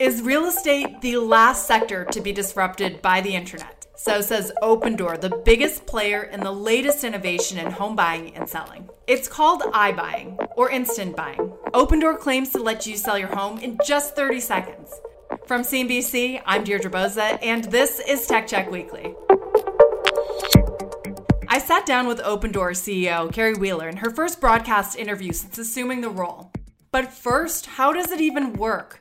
Is real estate the last sector to be disrupted by the internet? So says Opendoor, the biggest player in the latest innovation in home buying and selling. It's called iBuying or instant buying. Opendoor claims to let you sell your home in just 30 seconds. From CNBC, I'm Deirdre Bosa, and this is Tech Check Weekly. I sat down with Opendoor CEO Carrie Wheeler in her first broadcast interview since assuming the role. But first, how does it even work?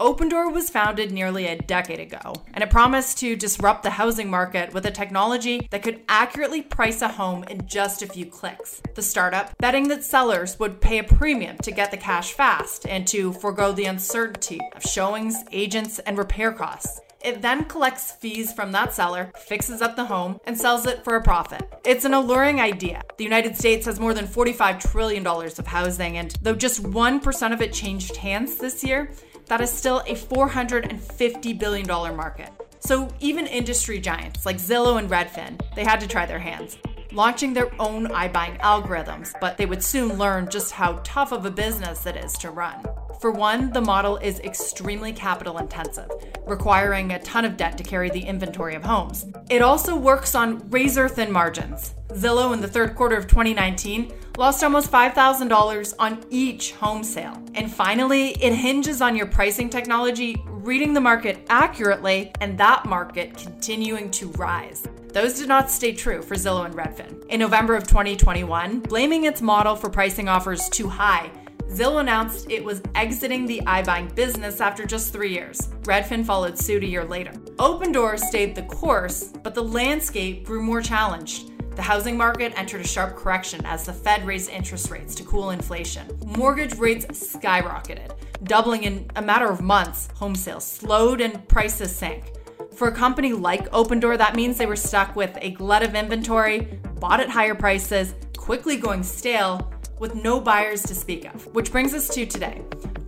Opendoor was founded nearly a decade ago, and it promised to disrupt the housing market with a technology that could accurately price a home in just a few clicks. The startup betting that sellers would pay a premium to get the cash fast and to forego the uncertainty of showings, agents, and repair costs. It then collects fees from that seller, fixes up the home, and sells it for a profit. It's an alluring idea. The United States has more than $45 trillion of housing, and though just 1% of it changed hands this year, that is still a $450 billion market. So even industry giants like Zillow and Redfin, they had to try their hands, launching their own iBuying algorithms, but they would soon learn just how tough of a business it is to run. For one, the model is extremely capital intensive, requiring a ton of debt to carry the inventory of homes. It also works on razor thin margins. Zillow in the third quarter of 2019 lost almost $5,000 on each home sale. And finally, it hinges on your pricing technology reading the market accurately and that market continuing to rise. Those did not stay true for Zillow and Redfin. In November of 2021, blaming its model for pricing offers too high, Zillow announced it was exiting the iBuying business after just three years. Redfin followed suit a year later. Opendoor stayed the course, but the landscape grew more challenged. The housing market entered a sharp correction as the Fed raised interest rates to cool inflation. Mortgage rates skyrocketed, doubling in a matter of months. Home sales slowed and prices sank. For a company like Opendoor, that means they were stuck with a glut of inventory, bought at higher prices, quickly going stale, with no buyers to speak of. Which brings us to today.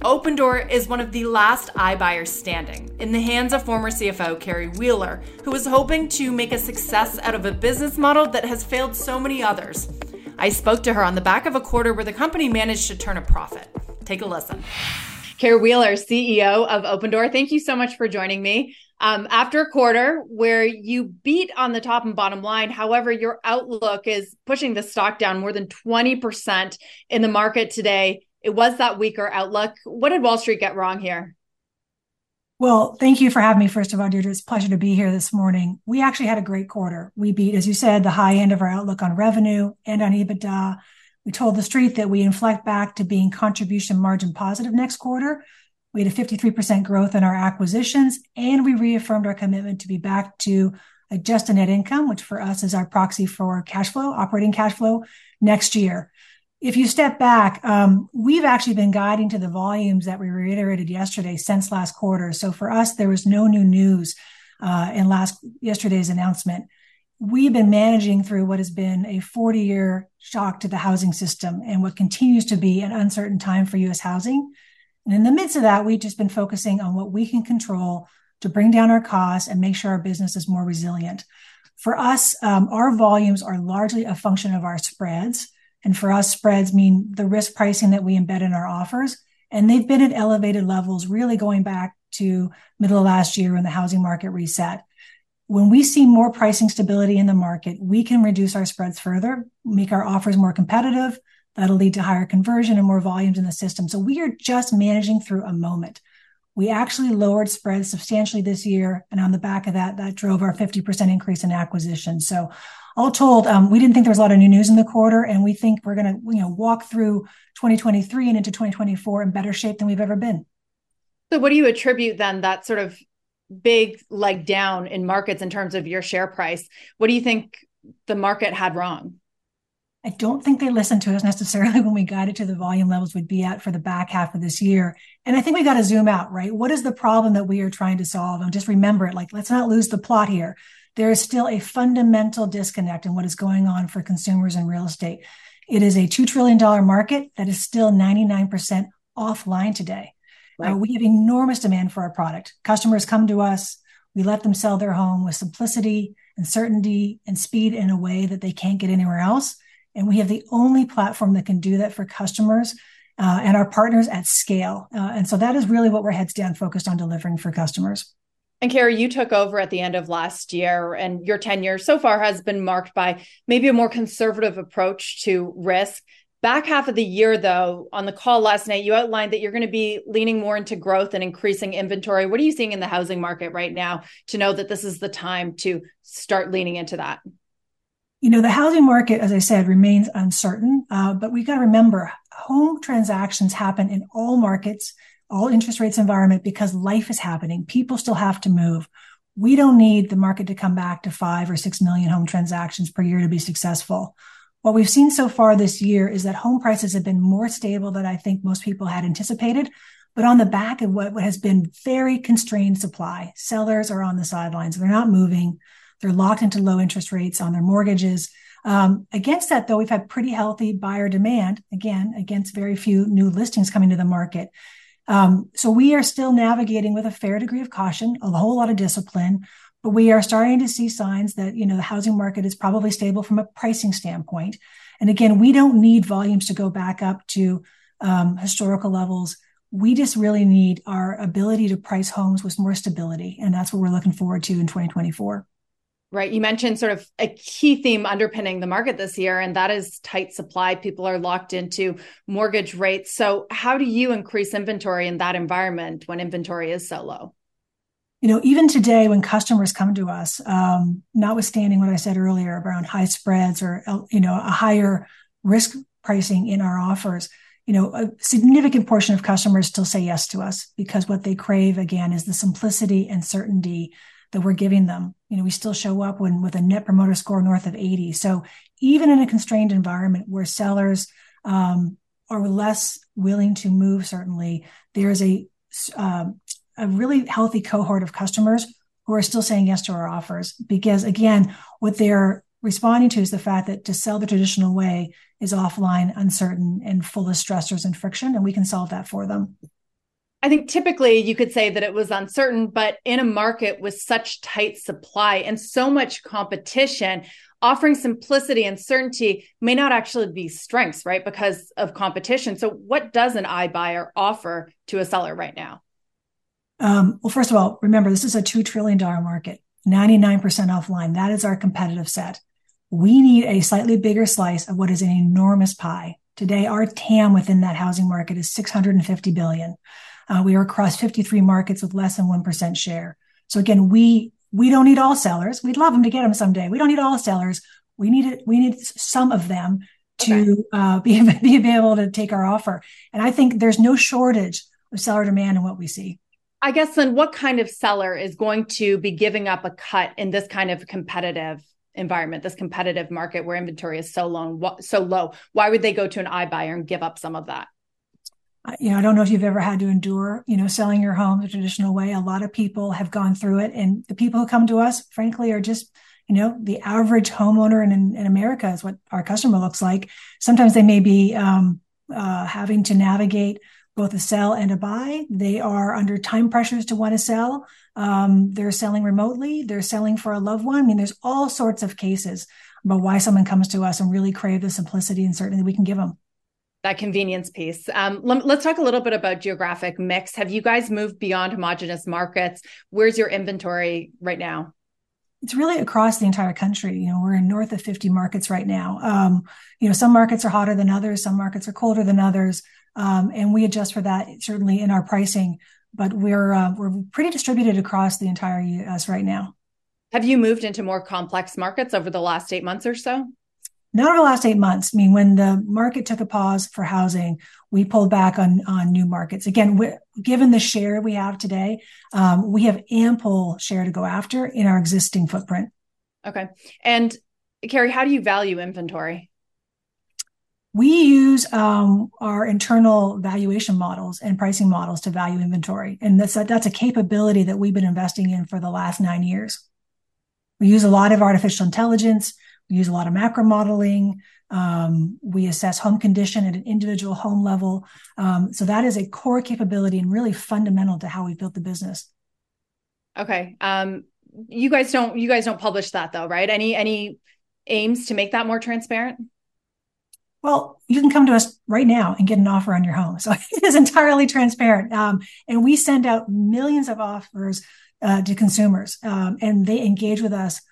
Opendoor is one of the last iBuyers standing in the hands of former CFO Carrie Wheeler, who was hoping to make a success out of a business model that has failed so many others. I spoke to her on the back of a quarter where the company managed to turn a profit. Take a listen. Carrie Wheeler, CEO of Opendoor, thank you so much for joining me um, after a quarter where you beat on the top and bottom line. However, your outlook is pushing the stock down more than 20% in the market today. It was that weaker outlook. What did Wall Street get wrong here? Well, thank you for having me. First of all, Deirdre, it's a pleasure to be here this morning. We actually had a great quarter. We beat, as you said, the high end of our outlook on revenue and on EBITDA. We told the street that we inflect back to being contribution margin positive next quarter we had a 53% growth in our acquisitions, and we reaffirmed our commitment to be back to adjusted net income, which for us is our proxy for cash flow, operating cash flow next year. If you step back, um, we've actually been guiding to the volumes that we reiterated yesterday since last quarter. So for us, there was no new news uh, in last yesterday's announcement. We've been managing through what has been a 40 year shock to the housing system and what continues to be an uncertain time for U.S. housing. And in the midst of that, we've just been focusing on what we can control to bring down our costs and make sure our business is more resilient. For us, um, our volumes are largely a function of our spreads. And for us, spreads mean the risk pricing that we embed in our offers. And they've been at elevated levels, really going back to middle of last year when the housing market reset. When we see more pricing stability in the market, we can reduce our spreads further, make our offers more competitive, That'll lead to higher conversion and more volumes in the system. So we are just managing through a moment. We actually lowered spreads substantially this year. And on the back of that, that drove our 50% increase in acquisition. So all told, um, we didn't think there was a lot of new news in the quarter. And we think we're going to, you know, walk through 2023 and into 2024 in better shape than we've ever been. So what do you attribute then that sort of big leg down in markets in terms of your share price? What do you think the market had wrong? I don't think they listened to us necessarily when we guided to the volume levels we'd be at for the back half of this year. And I think we got to zoom out, right? What is the problem that we are trying to solve? And just remember it. Like, let's not lose the plot here. There is still a fundamental disconnect in what is going on for consumers in real estate. It is a $2 trillion market that is still 99% offline today. Right. Uh, we have enormous demand for our product. Customers come to us. We let them sell their home with simplicity and certainty and speed in a way that they can't get anywhere else. And we have the only platform that can do that for customers uh, and our partners at scale. Uh, and so that is really what we're heads down focused on delivering for customers. And Carrie, you took over at the end of last year, and your tenure so far has been marked by maybe a more conservative approach to risk. Back half of the year, though, on the call last night, you outlined that you're going to be leaning more into growth and increasing inventory. What are you seeing in the housing market right now to know that this is the time to start leaning into that? You know, the housing market, as I said, remains uncertain, uh, but we got to remember home transactions happen in all markets all interest rates environment because life is happening. People still have to move. We don't need the market to come back to five or six million home transactions per year to be successful. What we've seen so far this year is that home prices have been more stable than I think most people had anticipated, but on the back of what has been very constrained supply. Sellers are on the sidelines. They're not moving. They're locked into low interest rates on their mortgages. Um, against that, though, we've had pretty healthy buyer demand, again, against very few new listings coming to the market. Um, so we are still navigating with a fair degree of caution, a whole lot of discipline, but we are starting to see signs that you know the housing market is probably stable from a pricing standpoint. And again, we don't need volumes to go back up to um, historical levels. We just really need our ability to price homes with more stability, and that's what we're looking forward to in 2024 right? You mentioned sort of a key theme underpinning the market this year, and that is tight supply. People are locked into mortgage rates. So, how do you increase inventory in that environment when inventory is so low? You know, even today, when customers come to us, um, notwithstanding what I said earlier around high spreads or you know a higher risk pricing in our offers, you know, a significant portion of customers still say yes to us because what they crave again is the simplicity and certainty that we're giving them. You know, we still show up when with a net promoter score north of 80. So even in a constrained environment where sellers um, are less willing to move, certainly there's a um, a really healthy cohort of customers who are still saying yes to our offers because again, what they're responding to is the fact that to sell the traditional way is offline, uncertain, and full of stressors and friction, and we can solve that for them. I think typically you could say that it was uncertain, but in a market with such tight supply and so much competition, offering simplicity and certainty may not actually be strengths, right? Because of competition. So, what does an iBuyer offer to a seller right now? Um, well, first of all, remember this is a $2 trillion market, 99% offline. That is our competitive set. We need a slightly bigger slice of what is an enormous pie. Today, our TAM within that housing market is 650 billion. Uh, we are across 53 markets with less than 1% share. So again, we, we don't need all sellers. We'd love them to get them someday. We don't need all sellers. We need it. We need some of them to okay. uh, be, be able to take our offer. And I think there's no shortage of seller demand in what we see. I guess then what kind of seller is going to be giving up a cut in this kind of competitive environment, this competitive market where inventory is so low, so low? Why would they go to an iBuyer and give up some of that? you know, I don't know if you've ever had to endure, you know, selling your home the traditional way. A lot of people have gone through it. And the people who come to us, frankly, are just, you know, the average homeowner in, in America is what our customer looks like. Sometimes they may be um, uh, having to navigate both a sell and a buy. They are under time pressures to want to sell. Um, they're selling remotely. They're selling for a loved one. I mean, there's all sorts of cases about why someone comes to us and really crave the simplicity and certainty that we can give them that convenience piece. Um, let, us talk a little bit about geographic mix. Have you guys moved beyond homogenous markets? Where's your inventory right now? It's really across the entire country. You know, we're in north of 50 markets right now. Um, you know, some markets are hotter than others, some markets are colder than others, um, and we adjust for that certainly in our pricing. But we're uh, we're pretty distributed across the entire U.S. right now. Have you moved into more complex markets over the last eight months or so? Not over the last eight months. I mean, when the market took a pause for housing, we pulled back on on new markets. Again, given the share we have today, um, we have ample share to go after in our existing footprint. Okay, and Carrie, how do you value inventory? We use um, our internal valuation models and pricing models to value inventory. And that's a, that's a capability that we've been investing in for the last nine years. We use a lot of artificial intelligence. We use a lot of macro modeling. Um, we assess home condition at an individual home level. Um, so that is a core capability and really fundamental to how we built the business. Okay. Um, you guys don't you guys don't publish that though, right? Any any aims to make that more transparent? Well, you can come to us right now and get an offer on your home. So it is entirely transparent. Um, and we send out millions of offers uh, to consumers, um, and they engage with us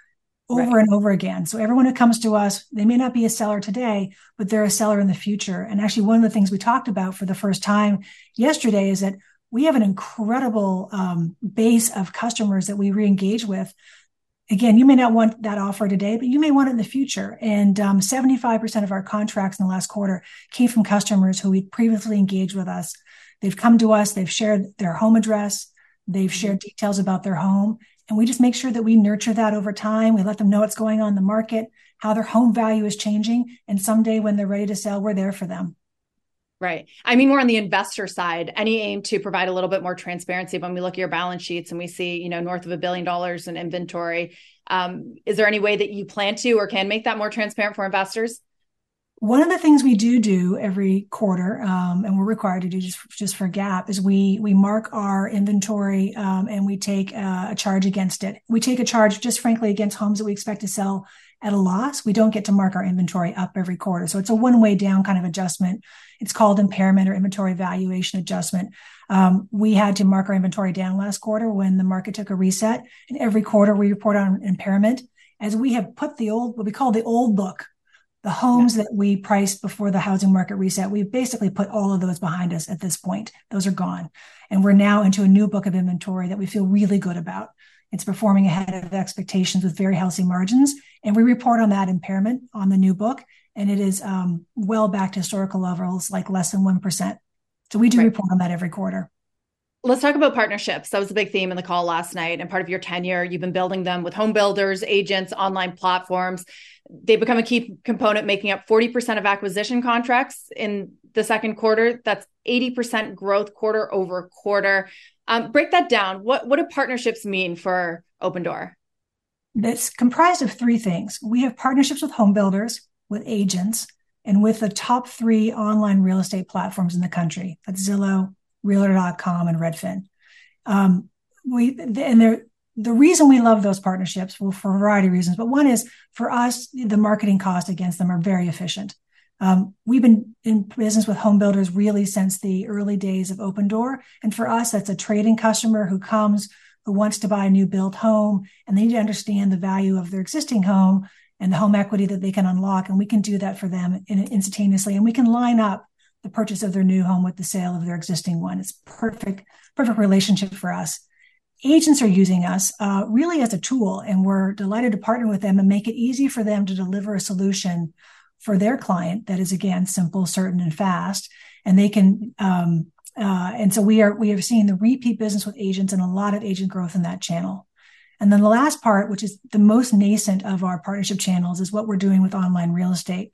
over right. and over again. So everyone who comes to us, they may not be a seller today, but they're a seller in the future. And actually, one of the things we talked about for the first time yesterday is that we have an incredible um, base of customers that we re-engage with again, you may not want that offer today, but you may want it in the future. And um, 75% of our contracts in the last quarter came from customers who we previously engaged with us. They've come to us, they've shared their home address, they've shared mm-hmm. details about their home. And we just make sure that we nurture that over time. We let them know what's going on in the market, how their home value is changing. And someday when they're ready to sell, we're there for them. Right. I mean, more on the investor side, any aim to provide a little bit more transparency when we look at your balance sheets and we see, you know, north of a billion dollars in inventory. Um, is there any way that you plan to or can make that more transparent for investors? One of the things we do do every quarter, um, and we're required to do just just for GAAP, is we we mark our inventory um, and we take a, a charge against it. We take a charge just frankly against homes that we expect to sell at a loss. We don't get to mark our inventory up every quarter. So it's a one way down kind of adjustment. It's called impairment or inventory valuation adjustment. Um, we had to mark our inventory down last quarter when the market took a reset. And every quarter we report on impairment as we have put the old, what we call the old book, the homes yeah. that we priced before the housing market reset. We've basically put all of those behind us at this point. Those are gone. And we're now into a new book of inventory that we feel really good about. It's performing ahead of expectations with very healthy margins. And we report on that impairment on the new book, and it is um, well back to historical levels, like less than 1%. So we do right. report on that every quarter. Let's talk about partnerships. That was a big theme in the call last night. And part of your tenure, you've been building them with home builders, agents, online platforms. They become a key component, making up 40% of acquisition contracts in the second quarter. That's 80% growth quarter over quarter. Um, break that down. What what do partnerships mean for Opendoor? It's comprised of three things. We have partnerships with home builders, with agents, and with the top three online real estate platforms in the country. That's Zillow, Realtor.com, and Redfin. Um, we and there the reason we love those partnerships, well, for a variety of reasons, but one is for us, the marketing costs against them are very efficient. Um, we've been in business with home builders really since the early days of Opendoor. And for us, that's a trading customer who comes, who wants to buy a new built home, and they need to understand the value of their existing home and the home equity that they can unlock. And we can do that for them instantaneously. And we can line up the purchase of their new home with the sale of their existing one. It's perfect, perfect relationship for us. Agents are using us uh, really as a tool, and we're delighted to partner with them and make it easy for them to deliver a solution for their client that is again simple, certain, and fast. And they can um, uh, and so we are we are seeing the repeat business with agents and a lot of agent growth in that channel. And then the last part, which is the most nascent of our partnership channels, is what we're doing with online real estate.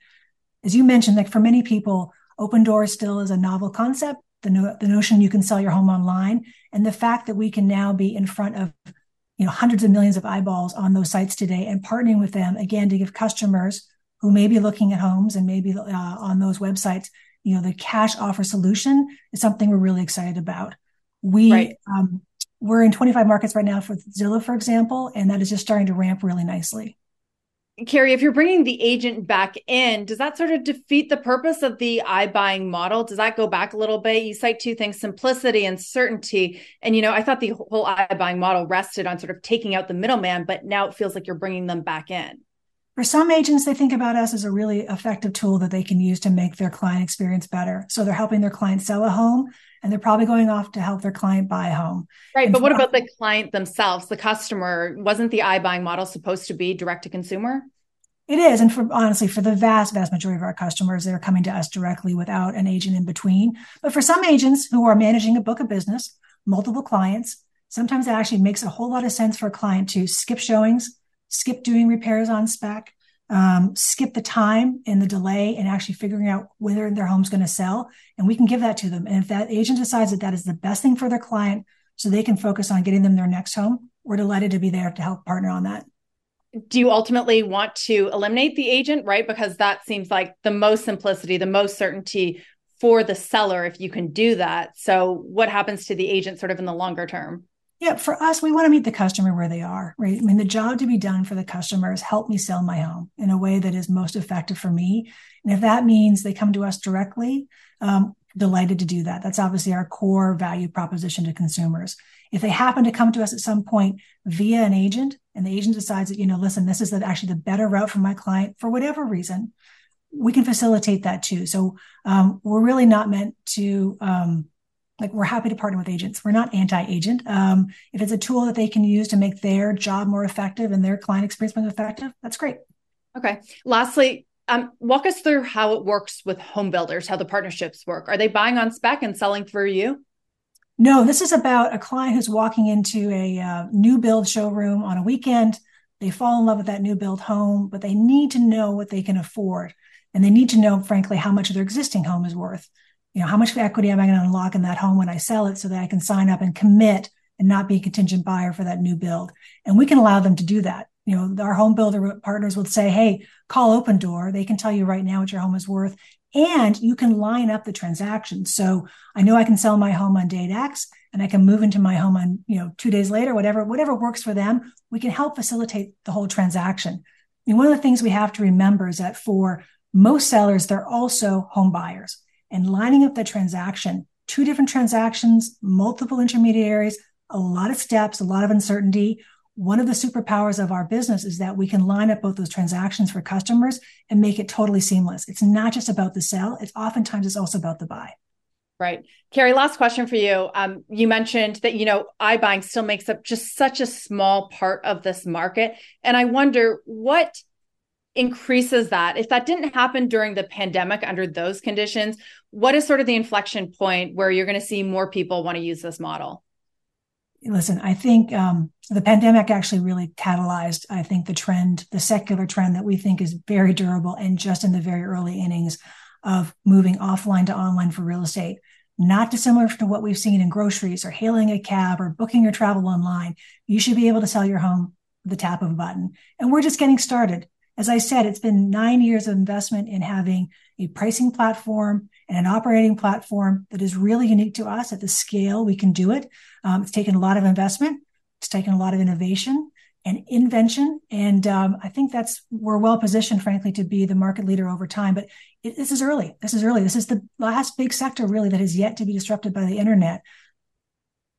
As you mentioned, like for many people, Opendoor still is a novel concept. The, no, the notion you can sell your home online, and the fact that we can now be in front of you know hundreds of millions of eyeballs on those sites today and partnering with them again to give customers who may be looking at homes and maybe uh, on those websites, you know, the cash offer solution is something we're really excited about. We right. um, we're in 25 markets right now for Zillow, for example, and that is just starting to ramp really nicely. Carrie, if you're bringing the agent back in, does that sort of defeat the purpose of the iBuying model? Does that go back a little bit? You cite two things simplicity and certainty. And, you know, I thought the whole iBuying model rested on sort of taking out the middleman, but now it feels like you're bringing them back in. For some agents, they think about us as a really effective tool that they can use to make their client experience better. So they're helping their client sell a home and they're probably going off to help their client buy a home. Right. And but what about the client themselves, the customer? Wasn't the iBuying model supposed to be direct to consumer? It is. And for honestly, for the vast, vast majority of our customers, they're coming to us directly without an agent in between. But for some agents who are managing a book of business, multiple clients, sometimes it actually makes a whole lot of sense for a client to skip showings, skip doing repairs on spec, um, skip the time and the delay and actually figuring out whether their home's going to sell. And we can give that to them. And if that agent decides that that is the best thing for their client, so they can focus on getting them their next home, we're delighted to be there to help partner on that. Do you ultimately want to eliminate the agent, right? Because that seems like the most simplicity, the most certainty for the seller if you can do that. So, what happens to the agent sort of in the longer term? Yeah, for us, we want to meet the customer where they are, right? I mean, the job to be done for the customer is help me sell my home in a way that is most effective for me. And if that means they come to us directly, um, delighted to do that. That's obviously our core value proposition to consumers. If they happen to come to us at some point via an agent and the agent decides that, you know, listen, this is the, actually the better route for my client for whatever reason, we can facilitate that too. So um, we're really not meant to, um, like, we're happy to partner with agents. We're not anti-agent. Um, if it's a tool that they can use to make their job more effective and their client experience more effective, that's great. Okay. Lastly, um, walk us through how it works with home builders, how the partnerships work. Are they buying on spec and selling through you? No, this is about a client who's walking into a uh, new build showroom on a weekend. They fall in love with that new build home, but they need to know what they can afford. And they need to know, frankly, how much their existing home is worth. You know, how much equity am I going to unlock in that home when I sell it so that I can sign up and commit and not be a contingent buyer for that new build. And we can allow them to do that. You know, our home builder partners would say, Hey, call Opendoor. They can tell you right now what your home is worth and you can line up the transactions. So I know I can sell my home on date X and I can move into my home on, you know, two days later, whatever, whatever works for them. We can help facilitate the whole transaction. And one of the things we have to remember is that for most sellers, they're also home buyers and lining up the transaction, two different transactions, multiple intermediaries, a lot of steps, a lot of uncertainty one of the superpowers of our business is that we can line up both those transactions for customers and make it totally seamless. It's not just about the sell, it's oftentimes it's also about the buy. Right. Carrie, last question for you. Um, you mentioned that, you know, iBuying still makes up just such a small part of this market. And I wonder what increases that. If that didn't happen during the pandemic under those conditions, what is sort of the inflection point where you're going to see more people want to use this model? listen, I think um, the pandemic actually really catalyzed, I think, the trend, the secular trend that we think is very durable and just in the very early innings of moving offline to online for real estate. Not dissimilar to what we've seen in groceries or hailing a cab or booking your travel online. You should be able to sell your home the tap of a button. And we're just getting started. As I said, it's been nine years of investment in having a pricing platform and an operating platform that is really unique to us at the scale we can do it. Um, it's taken a lot of investment. It's taken a lot of innovation and invention. And um, I think that's, we're well positioned, frankly, to be the market leader over time. But it, this is early. This is early. This is the last big sector really that has yet to be disrupted by the internet.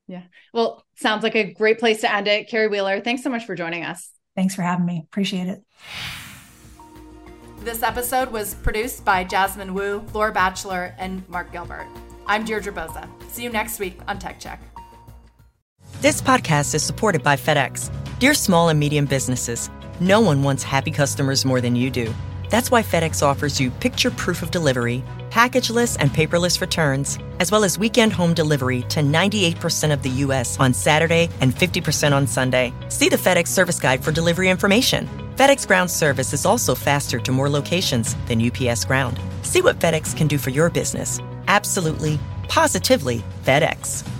Yeah. Well, sounds like a great place to end it. Carrie Wheeler, thanks so much for joining us. Thanks for having me. Appreciate it. This episode was produced by Jasmine Wu, Laura Batchelor, and Mark Gilbert. I'm Deirdre Bosa. See you next week on Tech Check. This podcast is supported by FedEx. Dear small and medium businesses, no one wants happy customers more than you do. That's why FedEx offers you picture proof of delivery, packageless and paperless returns, as well as weekend home delivery to 98% of the U.S. on Saturday and 50% on Sunday. See the FedEx service guide for delivery information. FedEx Ground service is also faster to more locations than UPS Ground. See what FedEx can do for your business. Absolutely, positively FedEx.